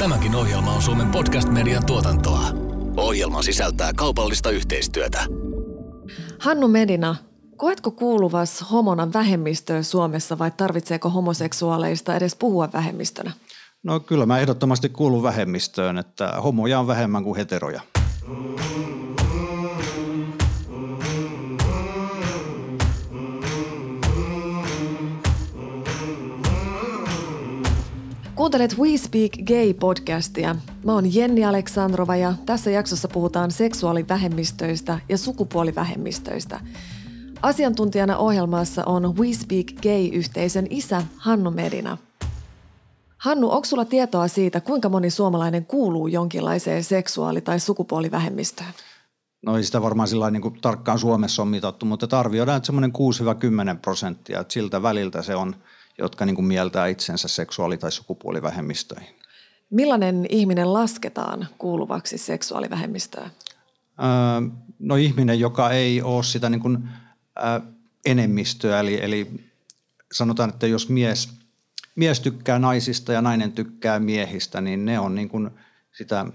Tämäkin ohjelma on Suomen podcast-median tuotantoa. Ohjelma sisältää kaupallista yhteistyötä. Hannu Medina, koetko kuuluvas homona vähemmistöön Suomessa vai tarvitseeko homoseksuaaleista edes puhua vähemmistönä? No kyllä mä ehdottomasti kuulun vähemmistöön, että homoja on vähemmän kuin heteroja. Kuuntelet We Speak Gay-podcastia. Mä oon Jenni Aleksandrova ja tässä jaksossa puhutaan seksuaalivähemmistöistä ja sukupuolivähemmistöistä. Asiantuntijana ohjelmassa on We Speak Gay-yhteisön isä Hannu Medina. Hannu, onko sulla tietoa siitä, kuinka moni suomalainen kuuluu jonkinlaiseen seksuaali- tai sukupuolivähemmistöön? No ei sitä varmaan sillä niin kuin tarkkaan Suomessa on mitattu, mutta arvioidaan, että semmoinen 6-10 prosenttia, että siltä väliltä se on – jotka niin kuin mieltää itsensä seksuaali- tai sukupuolivähemmistöihin. Millainen ihminen lasketaan kuuluvaksi seksuaalivähemmistöön? Öö, no ihminen, joka ei ole sitä niin kuin, ö, enemmistöä, eli, eli sanotaan, että jos mies, mies tykkää naisista ja nainen tykkää miehistä, niin ne on niin kuin sitä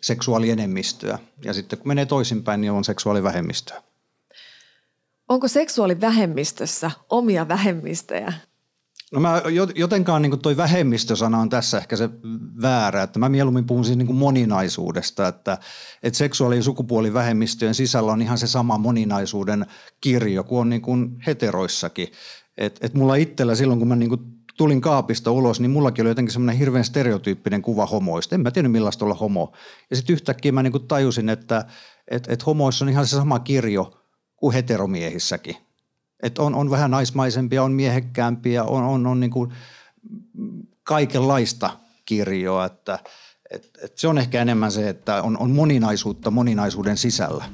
seksuaalienemmistöä. Ja sitten kun menee toisinpäin, niin on seksuaalivähemmistöä. Onko seksuaalivähemmistössä omia vähemmistöjä? No mä jotenkaan niin toi vähemmistösana on tässä ehkä se väärä, että mä mieluummin puhun siis niin moninaisuudesta, että, että seksuaali- ja sukupuolivähemmistöjen sisällä on ihan se sama moninaisuuden kirjo kuin on niin kuin heteroissakin. Et, et mulla itsellä silloin, kun mä niin kuin tulin kaapista ulos, niin mullakin oli jotenkin semmoinen hirveän stereotyyppinen kuva homoista. En mä tiennyt millaista olla homo. Ja sitten yhtäkkiä mä niin kuin tajusin, että et, et homoissa on ihan se sama kirjo kuin heteromiehissäkin – että on, on vähän naismaisempia, on miehekkäämpiä, on, on, on niin kuin kaikenlaista kirjoa, että et, et se on ehkä enemmän se, että on, on moninaisuutta moninaisuuden sisällä.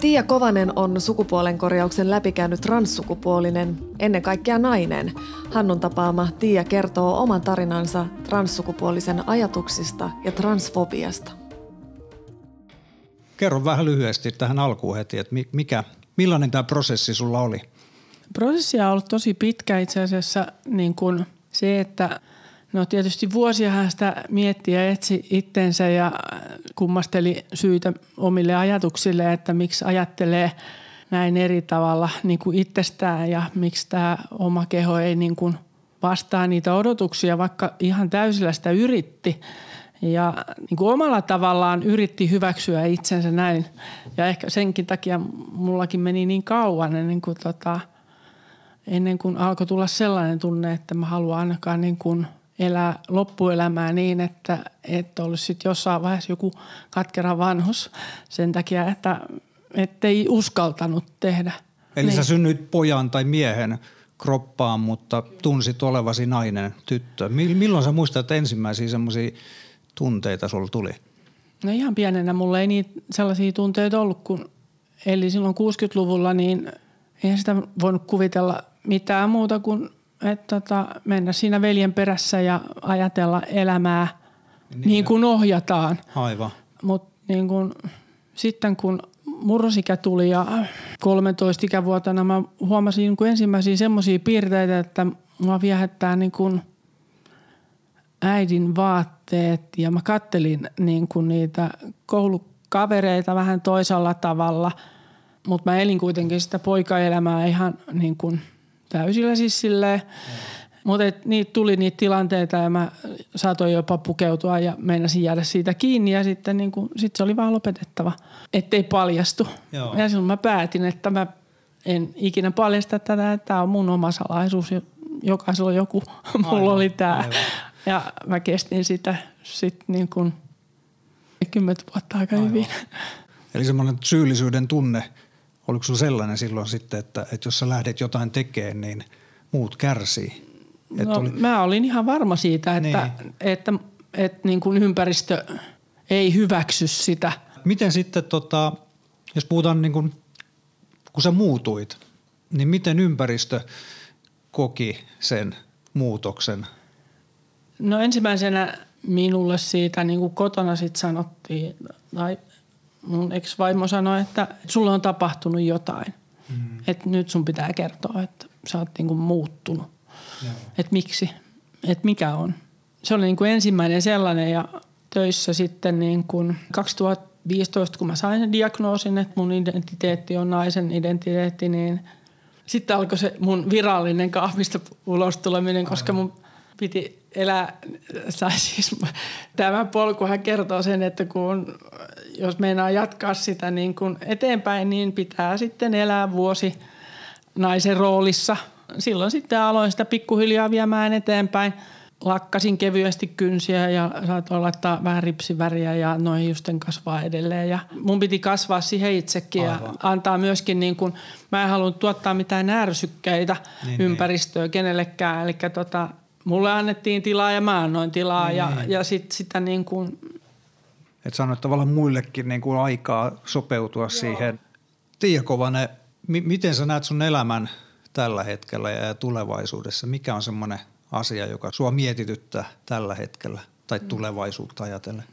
Tiia Kovanen on sukupuolen korjauksen läpikäynyt transsukupuolinen, ennen kaikkea nainen. Hannun tapaama Tiia kertoo oman tarinansa transsukupuolisen ajatuksista ja transfobiasta. Kerro vähän lyhyesti tähän alkuun heti, että mikä, Millainen tämä prosessi sulla oli? Prosessi on ollut tosi pitkä itse asiassa niin kuin se, että no tietysti vuosia hän sitä mietti ja etsi itsensä ja kummasteli syitä omille ajatuksille, että miksi ajattelee näin eri tavalla niin kuin itsestään ja miksi tämä oma keho ei niin kuin vastaa niitä odotuksia, vaikka ihan täysillä sitä yritti – ja niin kuin omalla tavallaan yritti hyväksyä itsensä näin. Ja ehkä senkin takia mullakin meni niin kauan ennen kuin, tota, ennen kuin alkoi tulla sellainen tunne, että mä haluan ainakaan niin kuin elää loppuelämää niin, että, että olisi sitten jossain vaiheessa joku katkera vanhus sen takia, että ei uskaltanut tehdä. Eli niin. sä synnyit pojan tai miehen kroppaan, mutta tunsit olevasi nainen, tyttö. Milloin sä muistat ensimmäisiä semmoisia tunteita sulla tuli? No ihan pienenä mulla ei niitä sellaisia tunteita ollut, kun eli silloin 60-luvulla, niin eihän sitä voinut kuvitella mitään muuta kuin että tota, mennä siinä veljen perässä ja ajatella elämää niin, niin kuin ohjataan. Aivan. Mutta niin kun, sitten kun murrosikä tuli ja 13 ikävuotena mä huomasin niin ensimmäisiä semmoisia piirteitä, että mua viehättää niin kuin – äidin vaatteet ja mä kattelin niin kuin niitä koulukavereita vähän toisella tavalla, mutta mä elin kuitenkin sitä poikaelämää ihan niin kuin täysillä siis silleen. Mutta niitä tuli niitä tilanteita ja mä saatoin jopa pukeutua ja meinasin jäädä siitä kiinni ja sitten niin kuin, sit se oli vaan lopetettava, ettei paljastu. Joo. Ja silloin mä päätin, että mä en ikinä paljasta tätä, että tämä on mun oma salaisuus. Jokaisella joku, mulla aivan, oli tämä ja mä kestin sitä sitten niin kuin 10 vuotta aika Aivan. hyvin. Eli semmoinen syyllisyyden tunne, oliko sulla sellainen silloin sitten, että, että jos sä lähdet jotain tekemään, niin muut kärsii? no, oli... Mä olin ihan varma siitä, että, niin. että, että, että niin kuin ympäristö ei hyväksy sitä. Miten sitten, tota, jos puhutaan niin kuin, kun sä muutuit, niin miten ympäristö koki sen muutoksen No ensimmäisenä minulle siitä niin kuin kotona sitten sanottiin, tai mun ex-vaimo sanoi, että sulla on tapahtunut jotain. Mm. Että nyt sun pitää kertoa, että sä oot niin kuin muuttunut. Että miksi, että mikä on. se oli niin kuin ensimmäinen sellainen ja töissä sitten niin kuin 2015, kun mä sain sen diagnoosin, että mun identiteetti on naisen identiteetti, niin sitten alkoi se mun virallinen kahvista ulos tuleminen, koska mun piti elää, tai siis tämä polkuhan kertoo sen, että kun jos meinaa jatkaa sitä niin kuin eteenpäin, niin pitää sitten elää vuosi naisen roolissa. Silloin sitten aloin sitä pikkuhiljaa viemään eteenpäin. Lakkasin kevyesti kynsiä ja saatoin laittaa vähän ripsiväriä ja noin justen kasvaa edelleen. Ja mun piti kasvaa siihen itsekin Aivan. ja antaa myöskin niin kuin, mä en halunnut tuottaa mitään ärsykkeitä niin, ympäristöön niin. kenellekään. Eli tota, mulle annettiin tilaa ja mä annoin tilaa niin. ja, ja sit, sitä niin kuin... Että sanoit tavallaan muillekin niin kuin aikaa sopeutua Joo. siihen. Tiia Kovanen, mi- miten sä näet sun elämän tällä hetkellä ja tulevaisuudessa? Mikä on semmoinen asia, joka sua mietityttää tällä hetkellä tai mm. tulevaisuutta ajatellen?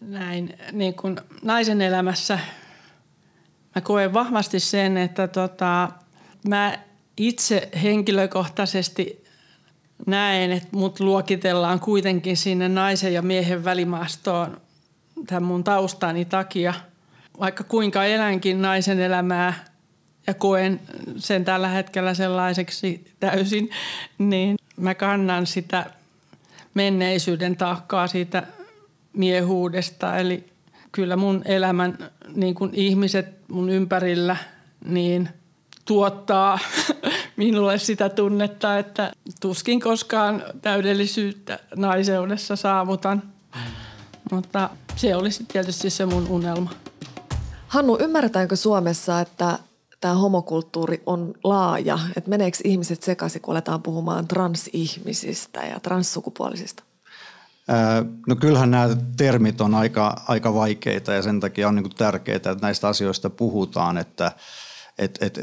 Näin niin kuin naisen elämässä mä koen vahvasti sen, että tota, mä itse henkilökohtaisesti näen, että mut luokitellaan kuitenkin sinne naisen ja miehen välimaastoon tämän mun taustani takia. Vaikka kuinka elänkin naisen elämää ja koen sen tällä hetkellä sellaiseksi täysin, niin mä kannan sitä menneisyyden taakkaa siitä miehuudesta. Eli kyllä mun elämän niin kuin ihmiset mun ympärillä niin tuottaa minulle sitä tunnetta, että tuskin koskaan täydellisyyttä naiseudessa saavutan. Mutta se olisi tietysti se mun unelma. Hannu, ymmärretäänkö Suomessa, että tämä homokulttuuri on laaja? Että meneekö ihmiset sekaisin, kun aletaan puhumaan transihmisistä ja transsukupuolisista? No kyllähän nämä termit on aika, aika vaikeita ja sen takia on niin tärkeää, että näistä asioista puhutaan, että – et, et,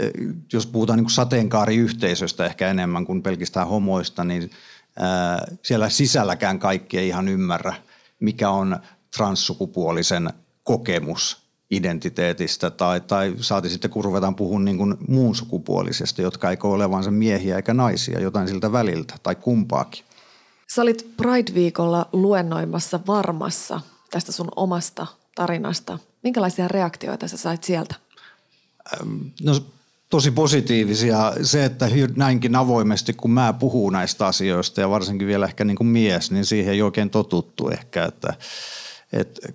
jos puhutaan niin sateenkaariyhteisöstä ehkä enemmän kuin pelkistään homoista, niin ää, siellä sisälläkään kaikki ei ihan ymmärrä, mikä on transsukupuolisen kokemus identiteetistä tai, tai saati sitten kun ruvetaan puhumaan niin kuin muun sukupuolisesta, jotka ei ole olevansa miehiä eikä naisia, jotain siltä väliltä tai kumpaakin. Sä olit Pride-viikolla luennoimassa Varmassa tästä sun omasta tarinasta. Minkälaisia reaktioita sä sait sieltä? No, tosi positiivisia. Se, että näinkin avoimesti, kun mä puhun näistä asioista ja varsinkin vielä ehkä niin kuin mies, niin siihen ei oikein totuttu ehkä. Että, että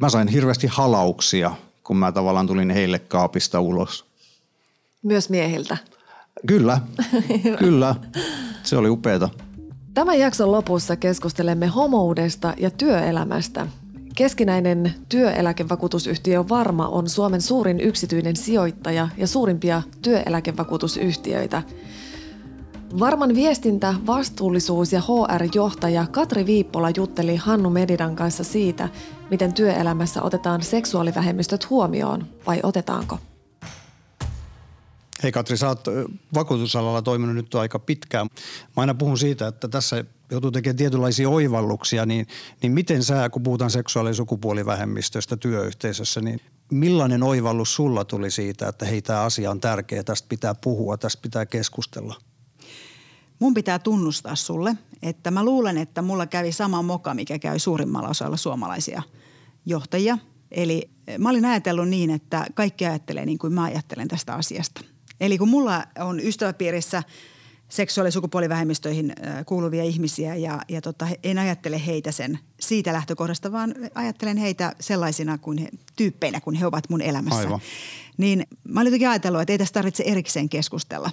mä sain hirveästi halauksia, kun mä tavallaan tulin heille kaapista ulos. Myös miehiltä? Kyllä, kyllä. Se oli upeata. Tämän jakson lopussa keskustelemme homoudesta ja työelämästä – Keskinäinen työeläkevakuutusyhtiö Varma on Suomen suurin yksityinen sijoittaja ja suurimpia työeläkevakuutusyhtiöitä. Varman viestintä, vastuullisuus ja HR-johtaja Katri Viippola jutteli Hannu Medidan kanssa siitä, miten työelämässä otetaan seksuaalivähemmistöt huomioon, vai otetaanko? Hei Katri, sä oot vakuutusalalla toiminut nyt aika pitkään. Mä aina puhun siitä, että tässä joutuu tekemään tietynlaisia oivalluksia, niin, niin miten sä, kun puhutaan seksuaali- ja sukupuolivähemmistöstä työyhteisössä, niin millainen oivallus sulla tuli siitä, että hei tämä asia on tärkeä, tästä pitää puhua, tästä pitää keskustella? Mun pitää tunnustaa sulle, että mä luulen, että mulla kävi sama moka, mikä käy suurimmalla osalla suomalaisia johtajia. Eli mä olin ajatellut niin, että kaikki ajattelee niin kuin mä ajattelen tästä asiasta. Eli kun mulla on ystäväpiirissä – seksuaali- ja sukupuolivähemmistöihin kuuluvia ihmisiä ja, ja tota, en ajattele heitä sen siitä lähtökohdasta, vaan ajattelen heitä sellaisina kuin he, tyyppeinä, kun he ovat mun elämässä. Aivan. Niin mä olin jotenkin ajatellut, että ei tässä tarvitse erikseen keskustella.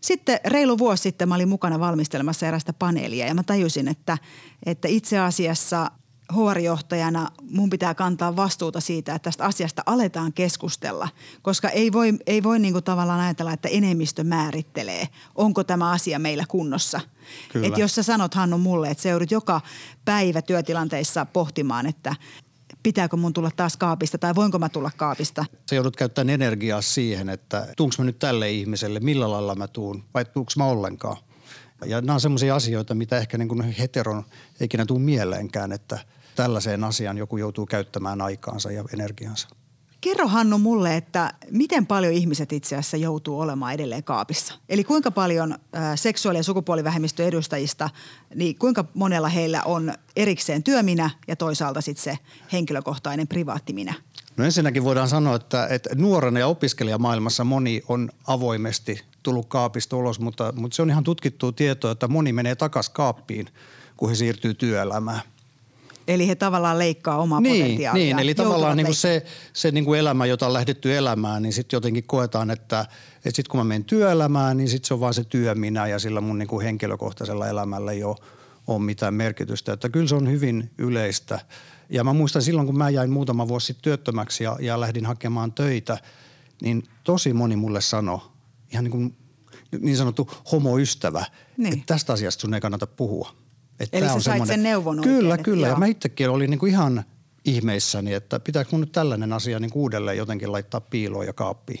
Sitten reilu vuosi sitten mä olin mukana valmistelemassa erästä paneelia ja mä tajusin, että, että itse asiassa HR-johtajana mun pitää kantaa vastuuta siitä, että tästä asiasta aletaan keskustella, koska ei voi, ei voi niin tavallaan ajatella, että enemmistö määrittelee, onko tämä asia meillä kunnossa. Et jos sä sanot Hannu mulle, että se joudut joka päivä työtilanteissa pohtimaan, että pitääkö mun tulla taas kaapista tai voinko mä tulla kaapista. Sä joudut käyttämään energiaa siihen, että tuunko mä nyt tälle ihmiselle, millä lailla mä tuun vai tuunko mä ollenkaan. Ja nämä on sellaisia asioita, mitä ehkä niin kuin heteron ei ikinä tule mieleenkään, että – tällaiseen asiaan joku joutuu käyttämään aikaansa ja energiansa. Kerro Hannu mulle, että miten paljon ihmiset itse asiassa joutuu olemaan edelleen kaapissa? Eli kuinka paljon äh, seksuaali- ja sukupuolivähemmistön edustajista, niin kuinka monella heillä on erikseen työminä ja toisaalta sitten se henkilökohtainen privaattiminä? No ensinnäkin voidaan sanoa, että, että nuorena ja opiskelijamaailmassa moni on avoimesti tullut kaapista ulos, mutta, mutta se on ihan tutkittua tietoa, että moni menee takaisin kaappiin, kun he siirtyy työelämään. Eli he tavallaan leikkaa omaa niin, potentiaalia. Niin, eli tavallaan niin kuin se, se niin kuin elämä, jota on lähdetty elämään, niin sitten jotenkin koetaan, että, että sitten kun mä menen työelämään, niin sitten se on vaan se työ minä ja sillä mun niin kuin henkilökohtaisella elämällä ei ole, ole mitään merkitystä. Että kyllä se on hyvin yleistä. Ja mä muistan silloin, kun mä jäin muutama vuosi sitten työttömäksi ja, ja lähdin hakemaan töitä, niin tosi moni mulle sanoi, ihan niin kuin niin sanottu homoystävä, niin. että tästä asiasta sun ei kannata puhua. Että Eli sä on sait sen neuvon Kyllä, oikein, kyllä. Ja mä itsekin olin niin kuin ihan ihmeissäni, että pitääkö mun nyt tällainen asia niin uudelleen jotenkin laittaa piiloon ja kaappiin.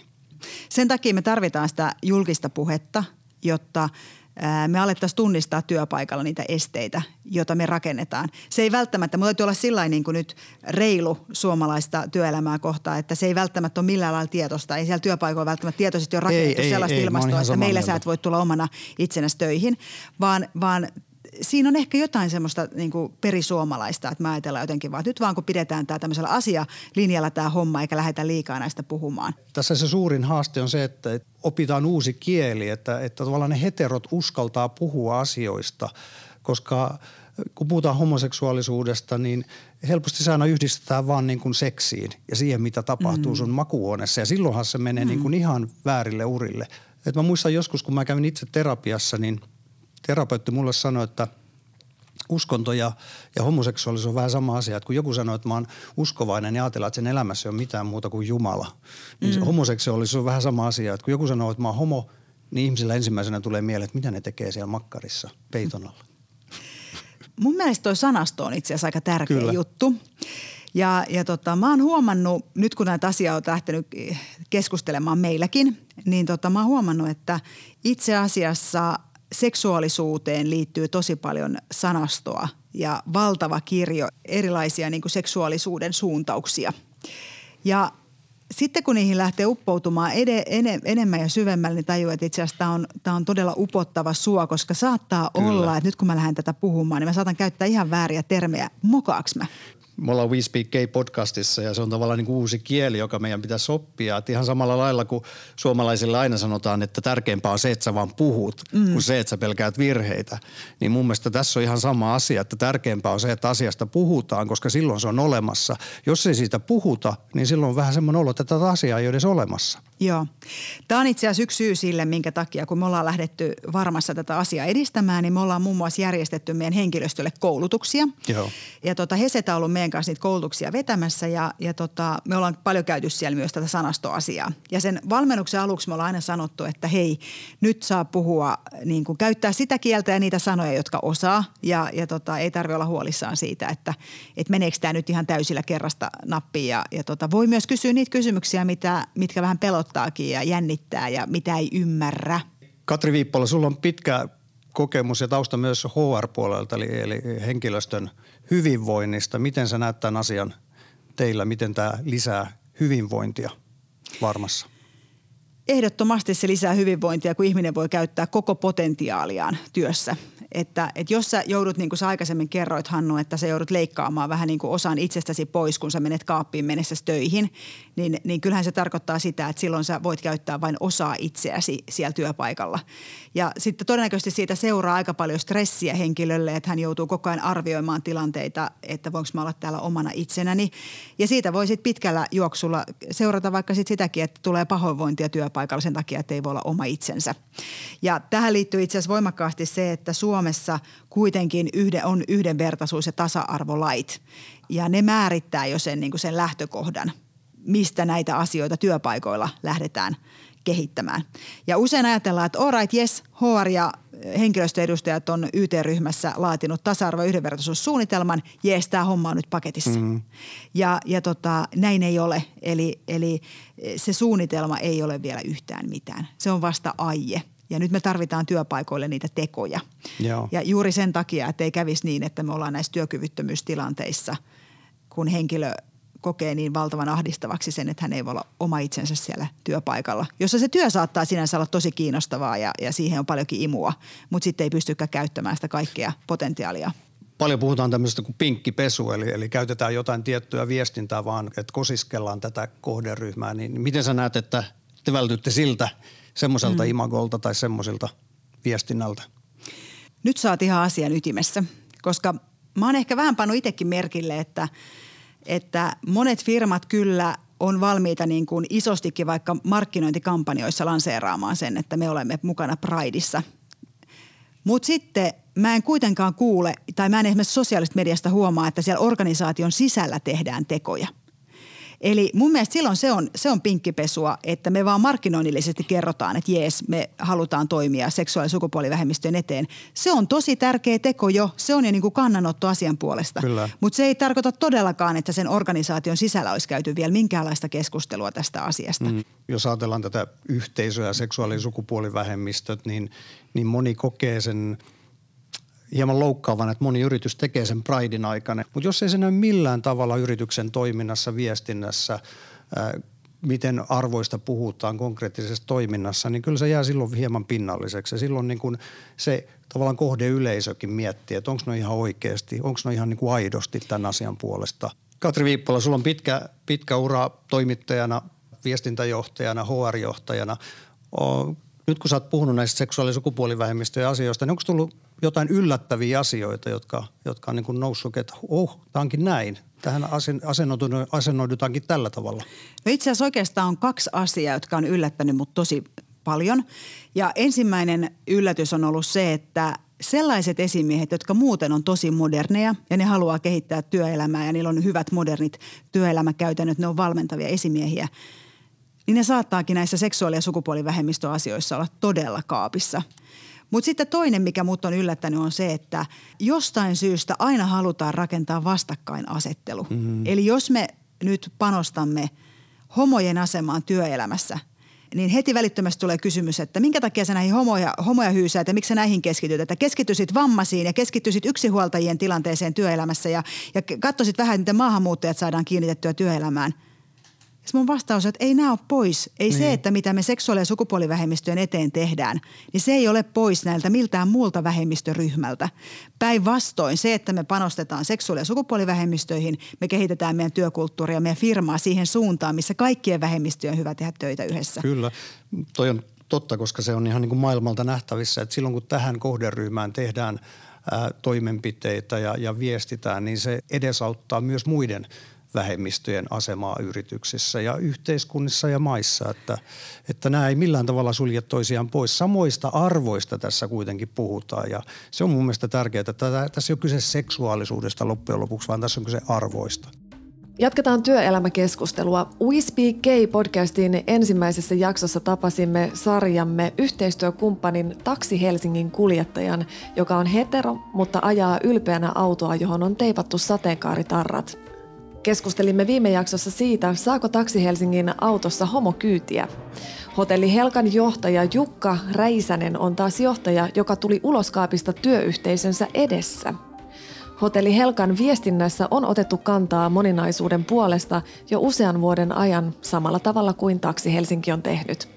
Sen takia me tarvitaan sitä julkista puhetta, jotta me alettaisiin tunnistaa työpaikalla niitä esteitä, joita me rakennetaan. Se ei välttämättä, mutta täytyy olla sillä niin kuin nyt reilu suomalaista työelämää kohtaan, että se ei välttämättä ole millään lailla tietosta. Ei siellä työpaikoilla välttämättä tietoisesti ole rakennettu ei, sellaista ei, ilmastoa, että meillä mieltä. sä et voi tulla omana itsenäsi töihin, vaan, vaan siinä on ehkä jotain semmoista niin kuin perisuomalaista, että mä ajatellaan jotenkin vaan, että nyt vaan kun pidetään tämä tämmöisellä asialinjalla tämä homma eikä lähdetä liikaa näistä puhumaan. Tässä se suurin haaste on se, että opitaan uusi kieli, että, että tavallaan ne heterot uskaltaa puhua asioista, koska kun puhutaan homoseksuaalisuudesta, niin helposti se aina yhdistetään vaan niin kuin seksiin ja siihen, mitä tapahtuu mm. sun makuuhuoneessa. Ja silloinhan se menee mm. niin kuin ihan väärille urille. Et mä muistan joskus, kun mä kävin itse terapiassa, niin – terapeutti mulle sanoi, että uskonto ja, ja homoseksuaalisuus on vähän sama asia. Että kun joku sanoo, että mä oon uskovainen ja ajatellaan, että sen elämässä ei ole mitään muuta kuin Jumala. Niin mm. homoseksuaalisuus on vähän sama asia. Että kun joku sanoo, että mä oon homo, niin ihmisillä ensimmäisenä tulee mieleen, että mitä ne tekee siellä makkarissa peiton alla. Mun mielestä toi sanasto on itse asiassa aika tärkeä Kyllä. juttu. Ja, ja tota, mä oon huomannut, nyt kun näitä asiaa on lähtenyt keskustelemaan meilläkin, niin tota, mä oon huomannut, että itse asiassa seksuaalisuuteen liittyy tosi paljon sanastoa ja valtava kirjo erilaisia niin kuin seksuaalisuuden suuntauksia. Ja sitten kun niihin lähtee uppoutumaan ed- ene- enemmän ja syvemmälle, niin tajuaa, että itse asiassa tämä on, on todella upottava suo, koska saattaa Kyllä. olla, että nyt kun mä lähden tätä puhumaan, niin mä saatan käyttää ihan vääriä termejä. Mokaaks mä? Me ollaan We Speak Gay podcastissa ja se on tavallaan niin kuin uusi kieli, joka meidän pitäisi oppia. Et ihan samalla lailla kuin suomalaisille aina sanotaan, että tärkeämpää on se, että sä vaan puhut, mm. kuin se, että sä pelkäät virheitä. Niin mun mielestä tässä on ihan sama asia, että tärkeämpää on se, että asiasta puhutaan, koska silloin se on olemassa. Jos ei siitä puhuta, niin silloin on vähän semmoinen olo, että tätä asiaa ei ole edes olemassa. Joo. Tämä on itse asiassa yksi syy sille, minkä takia kun me ollaan lähdetty varmassa tätä asiaa edistämään, niin me ollaan muun muassa järjestetty meidän henkilöstölle koulutuksia. Joo. Ja tota, Hesetä on ollut meidän kanssa niitä koulutuksia vetämässä ja, ja tota, me ollaan paljon käyty siellä myös tätä sanastoasiaa. Ja sen valmennuksen aluksi me ollaan aina sanottu, että hei, nyt saa puhua, niin kuin käyttää sitä kieltä ja niitä sanoja, jotka osaa. Ja, ja tota, ei tarvitse olla huolissaan siitä, että, että meneekö tämä nyt ihan täysillä kerrasta nappiin. Ja, ja tota, voi myös kysyä niitä kysymyksiä, mitä, mitkä vähän pelottaakin ja jännittää ja mitä ei ymmärrä. Katri Viippola, sulla on pitkä kokemus ja tausta myös HR-puolelta, eli, eli henkilöstön hyvinvoinnista. Miten sä näet tämän asian teillä, miten tämä lisää hyvinvointia varmassa? Ehdottomasti se lisää hyvinvointia, kun ihminen voi käyttää koko potentiaaliaan työssä. Että, että jos sä joudut, niin kuin sä aikaisemmin kerroit Hannu, että sä joudut leikkaamaan vähän niin kuin osan itsestäsi pois, kun sä menet kaappiin mennessä töihin, niin, niin kyllähän se tarkoittaa sitä, että silloin sä voit käyttää vain osaa itseäsi siellä työpaikalla. Ja sitten todennäköisesti siitä seuraa aika paljon stressiä henkilölle, että hän joutuu koko ajan arvioimaan tilanteita, että voinko mä olla täällä omana itsenäni. Ja siitä voi sitten pitkällä juoksulla seurata vaikka sit sitäkin, että tulee pahoinvointia työpaikalla sen takia, että ei voi olla oma itsensä. Ja tähän liittyy itse asiassa voimakkaasti se, että Suomessa kuitenkin yhden, on yhdenvertaisuus- ja tasa-arvolait. Ja ne määrittää jo sen, niin kuin sen lähtökohdan, mistä näitä asioita työpaikoilla lähdetään – kehittämään. Ja usein ajatellaan, että all right, yes, HR ja henkilöstöedustajat on YT-ryhmässä laatinut tasa-arvo- ja yhdenvertaisuussuunnitelman, jees, tämä homma on nyt paketissa. Mm-hmm. Ja, ja tota, näin ei ole, eli, eli se suunnitelma ei ole vielä yhtään mitään. Se on vasta aie. Ja nyt me tarvitaan työpaikoille niitä tekoja. Joo. Ja juuri sen takia, että ei kävisi niin, että me ollaan näissä työkyvyttömyystilanteissa, kun henkilö kokee niin valtavan ahdistavaksi sen, että hän ei voi olla oma itsensä siellä työpaikalla, jossa se työ saattaa sinänsä olla tosi kiinnostavaa ja, ja siihen on paljonkin imua, mutta sitten ei pystykään käyttämään sitä kaikkea potentiaalia. Paljon puhutaan tämmöisestä kuin pinkkipesu, eli, eli käytetään jotain tiettyä viestintää vaan, että kosiskellaan tätä kohderyhmää. Niin miten sä näet, että te vältytte siltä semmoiselta mm. imagolta tai semmoisilta viestinnältä? Nyt saat ihan asian ytimessä, koska mä oon ehkä vähän pannut itsekin merkille, että, että monet firmat kyllä on valmiita niin kuin isostikin vaikka markkinointikampanjoissa lanseeraamaan sen, että me olemme mukana Prideissa. Mutta sitten mä en kuitenkaan kuule, tai mä en esimerkiksi sosiaalista mediasta huomaa, että siellä organisaation sisällä tehdään tekoja – Eli mun mielestä silloin se on, se on pinkkipesua, että me vaan markkinoinnillisesti kerrotaan, että jees, me halutaan toimia seksuaali- ja sukupuolivähemmistöjen eteen. Se on tosi tärkeä teko jo, se on jo niin kuin kannanotto asian puolesta. Mutta se ei tarkoita todellakaan, että sen organisaation sisällä olisi käyty vielä minkäänlaista keskustelua tästä asiasta. Mm. Jos ajatellaan tätä yhteisöä, seksuaali- ja sukupuolivähemmistöt, niin, niin moni kokee sen – hieman loukkaavan, että moni yritys tekee sen Pridein aikana. Mutta jos ei se näy millään tavalla yrityksen toiminnassa, viestinnässä, ää, miten arvoista puhutaan konkreettisessa toiminnassa, niin kyllä se jää silloin hieman pinnalliseksi. Ja silloin niin kuin se tavallaan kohdeyleisökin miettii, että onko ne ihan oikeasti, onko ne ihan niin kuin aidosti tämän asian puolesta. Katri Viippola, sulla on pitkä, pitkä ura toimittajana, viestintäjohtajana, HR-johtajana. Nyt kun sä oot puhunut näistä seksuaali- ja sukupuolivähemmistöjen asioista, niin onko tullut jotain yllättäviä asioita, jotka, jotka on niin kuin noussut, että oh, tämä onkin näin. Tähän asennoidutaankin tällä tavalla. No itse asiassa oikeastaan on kaksi asiaa, jotka on yllättänyt mut tosi paljon. Ja ensimmäinen yllätys on ollut se, että sellaiset esimiehet, jotka muuten on tosi moderneja ja ne haluaa kehittää työelämää ja niillä on hyvät modernit työelämäkäytännöt, ne on valmentavia esimiehiä, niin ne saattaakin näissä seksuaali- ja sukupuolivähemmistöasioissa olla todella kaapissa – mutta sitten toinen, mikä mut on yllättänyt, on se, että jostain syystä aina halutaan rakentaa vastakkainasettelu. Mm-hmm. Eli jos me nyt panostamme homojen asemaan työelämässä, niin heti välittömästi tulee kysymys, että minkä takia sä näihin homoja, homoja hyysäät ja miksi sä näihin keskityt. Että keskityisit vammaisiin ja keskityisit yksinhuoltajien tilanteeseen työelämässä ja, ja katsoisit vähän, miten maahanmuuttajat saadaan kiinnitettyä työelämään – mun vastaus on, että ei nämä ole pois. Ei niin. se, että mitä me seksuaali- ja sukupuolivähemmistöjen eteen tehdään, niin se ei ole pois näiltä miltään muulta vähemmistöryhmältä. Päinvastoin se, että me panostetaan seksuaali- ja sukupuolivähemmistöihin, me kehitetään meidän työkulttuuria, meidän firmaa siihen suuntaan, missä kaikkien vähemmistöjen on hyvä tehdä töitä yhdessä. Kyllä, toi on totta, koska se on ihan niin kuin maailmalta nähtävissä, että silloin kun tähän kohderyhmään tehdään ää, toimenpiteitä ja, ja viestitään, niin se edesauttaa myös muiden – vähemmistöjen asemaa yrityksissä ja yhteiskunnissa ja maissa, että, että nämä ei millään tavalla sulje toisiaan pois. Samoista arvoista tässä kuitenkin puhutaan ja se on mun mielestä tärkeää, että tässä ei ole kyse seksuaalisuudesta loppujen lopuksi, vaan tässä on kyse arvoista. Jatketaan työelämäkeskustelua. We Speak Gay-podcastin ensimmäisessä jaksossa tapasimme sarjamme yhteistyökumppanin Taksi Helsingin kuljettajan, joka on hetero, mutta ajaa ylpeänä autoa, johon on teipattu sateenkaaritarrat. Keskustelimme viime jaksossa siitä, saako Taksi Helsingin autossa homokyytiä. Hotelli Helkan johtaja Jukka Räisänen on taas johtaja, joka tuli uloskaapista työyhteisönsä edessä. Hotelli Helkan viestinnässä on otettu kantaa moninaisuuden puolesta jo usean vuoden ajan samalla tavalla kuin Taksi Helsinki on tehnyt.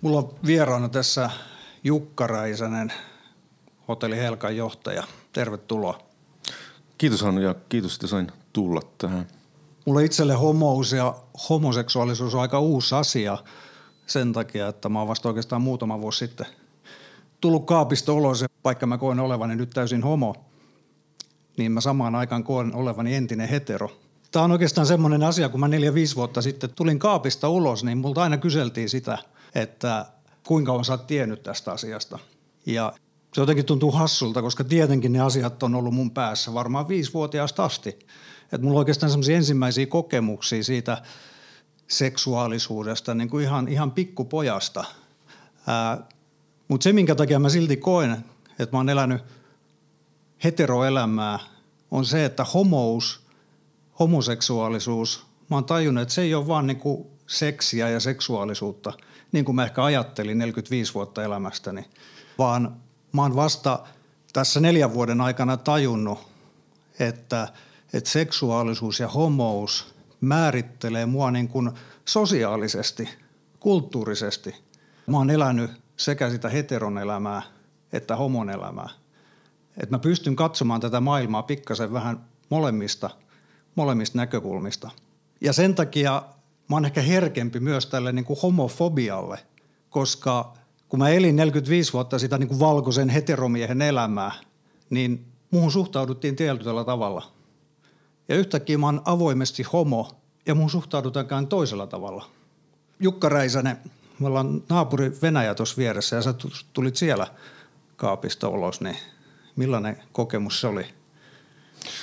Mulla on vieraana tässä Jukka Räisänen, Hotelli Helkan johtaja. Tervetuloa. Kiitos Hannu ja kiitos, että sain tulla tähän? Mulle itselle homous ja homoseksuaalisuus on aika uusi asia sen takia, että mä oon vasta oikeastaan muutama vuosi sitten tullut kaapista ulos, vaikka mä koen olevani nyt täysin homo, niin mä samaan aikaan koen olevani entinen hetero. Tämä on oikeastaan semmoinen asia, kun mä neljä viisi vuotta sitten tulin kaapista ulos, niin multa aina kyseltiin sitä, että kuinka on sä oot tiennyt tästä asiasta. Ja se jotenkin tuntuu hassulta, koska tietenkin ne asiat on ollut mun päässä varmaan viisivuotiaasta asti. Että mulla on oikeastaan semmoisia ensimmäisiä kokemuksia siitä seksuaalisuudesta niin kuin ihan, ihan pikkupojasta. Mutta se, minkä takia mä silti koen, että mä oon elänyt heteroelämää, on se, että homous, homoseksuaalisuus, mä oon tajunnut, että se ei ole vaan niin kuin seksiä ja seksuaalisuutta, niin kuin mä ehkä ajattelin 45 vuotta elämästäni, vaan mä oon vasta tässä neljän vuoden aikana tajunnut, että – että seksuaalisuus ja homous määrittelee mua niin kuin sosiaalisesti, kulttuurisesti. Mä oon elänyt sekä sitä heteron elämää että homon elämää. Et mä pystyn katsomaan tätä maailmaa pikkasen vähän molemmista, molemmista näkökulmista. Ja sen takia mä oon ehkä herkempi myös tälle niin kuin homofobialle, koska kun mä elin 45 vuotta sitä niin kuin valkoisen heteromiehen elämää, niin muuhun suhtauduttiin tietyllä tavalla. Ja yhtäkkiä mä oon avoimesti homo ja muuhun suhtaudutaan toisella tavalla. Jukka Räisänen, me ollaan naapuri Venäjä tuossa vieressä ja sä tulit siellä kaapista ulos, niin millainen kokemus se oli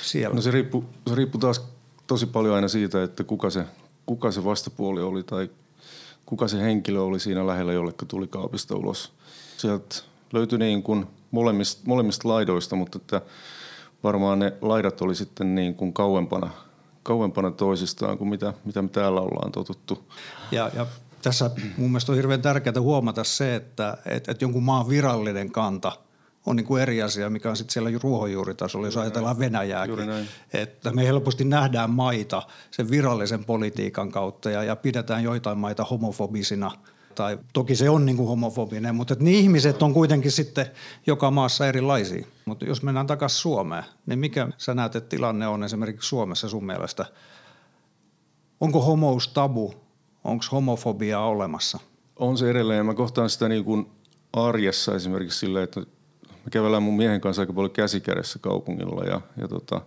siellä? No se riippuu, se riippuu taas tosi paljon aina siitä, että kuka se, kuka se vastapuoli oli tai kuka se henkilö oli siinä lähellä, jollekka tuli kaapista ulos. Sieltä löytyi niin kuin molemmista, molemmista laidoista, mutta että varmaan ne laidat oli sitten niin kuin kauempana, kauempana toisistaan kuin mitä, mitä me täällä ollaan totuttu. Ja, ja tässä mun mielestä on hirveän tärkeää huomata se, että, että, että jonkun maan virallinen kanta on niin kuin eri asia, mikä on sitten siellä ruohonjuuritasolla, jos ajatellaan Venäjääkin. Että me helposti nähdään maita sen virallisen politiikan kautta ja, ja pidetään joitain maita homofobisina – tai toki se on niin kuin homofobinen, mutta ne ihmiset on kuitenkin sitten joka maassa erilaisia. Mutta jos mennään takaisin Suomeen, niin mikä sä näet, että tilanne on esimerkiksi Suomessa sun mielestä? Onko homous tabu? Onko homofobiaa olemassa? On se edelleen. Mä kohtaan sitä niin kuin arjessa esimerkiksi silleen, että me kävellään mun miehen kanssa aika paljon käsikädessä kaupungilla ja, ja tota,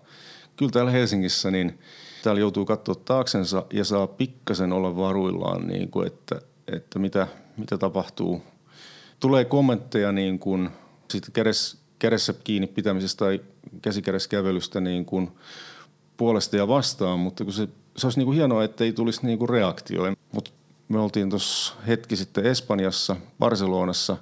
kyllä täällä Helsingissä niin täällä joutuu katsoa taaksensa ja saa pikkasen olla varuillaan, niin kuin, että, että mitä, mitä tapahtuu. Tulee kommentteja niin kuin siitä kädessä, kädessä kiinni pitämisestä tai käsikädessä niin kuin puolesta ja vastaan, mutta kun se, se olisi niin kuin hienoa, että ei tulisi niin kuin reaktio. Mutta me oltiin tuossa hetki sitten Espanjassa, Barcelonassa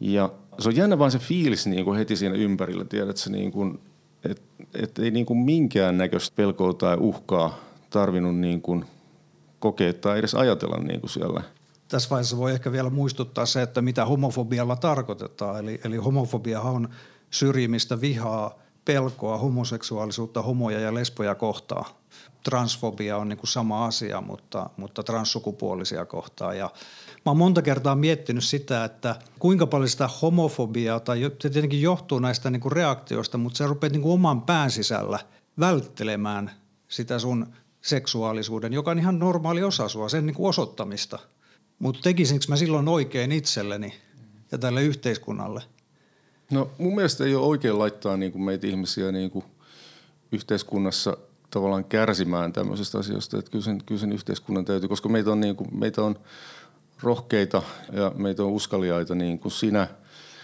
ja se on jännä vaan se fiilis niin kuin heti siinä ympärillä, tiedätkö, niin kuin, että et ei niin kuin minkään näköistä pelkoa tai uhkaa tarvinnut niin kuin kokea tai edes ajatella niin kuin siellä. Tässä vaiheessa voi ehkä vielä muistuttaa se, että mitä homofobialla tarkoitetaan. Eli, eli homofobia on syrjimistä, vihaa, pelkoa, homoseksuaalisuutta, homoja ja lesboja kohtaan. Transfobia on niin kuin sama asia, mutta, mutta transsukupuolisia kohtaan. Ja Mä oon monta kertaa miettinyt sitä, että kuinka paljon sitä homofobiaa, tai se tietenkin johtuu näistä niin kuin reaktioista, mutta sä rupeat niin kuin oman pään sisällä välttelemään sitä sun seksuaalisuuden, joka on ihan normaali osa sua, sen niin kuin osoittamista. Mutta tekisinkö mä silloin oikein itselleni ja tälle yhteiskunnalle? No mun mielestä ei ole oikein laittaa niin kuin meitä ihmisiä niin kuin yhteiskunnassa tavallaan kärsimään tämmöisestä asioista. Että kyllä sen, kyllä sen yhteiskunnan täytyy, koska meitä on, niin kuin, meitä on – rohkeita ja meitä on uskaliaita niin kuin sinä,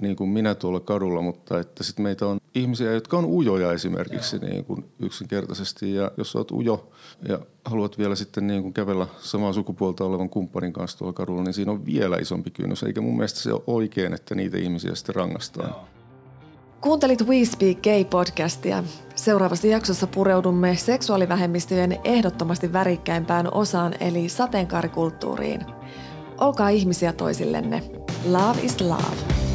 niin kuin minä tuolla kadulla, mutta että sitten meitä on ihmisiä, jotka on ujoja esimerkiksi niin kuin yksinkertaisesti. Ja jos olet ujo ja haluat vielä sitten niin kuin kävellä samaa sukupuolta olevan kumppanin kanssa tuolla kadulla, niin siinä on vielä isompi kynnys. Eikä mun mielestä se ole oikein, että niitä ihmisiä sitten rangaistaan. Kuuntelit We Speak Gay-podcastia. Seuraavassa jaksossa pureudumme seksuaalivähemmistöjen ehdottomasti värikkäimpään osaan eli sateenkaarikulttuuriin. Olkaa ihmisiä toisillenne. Love is love.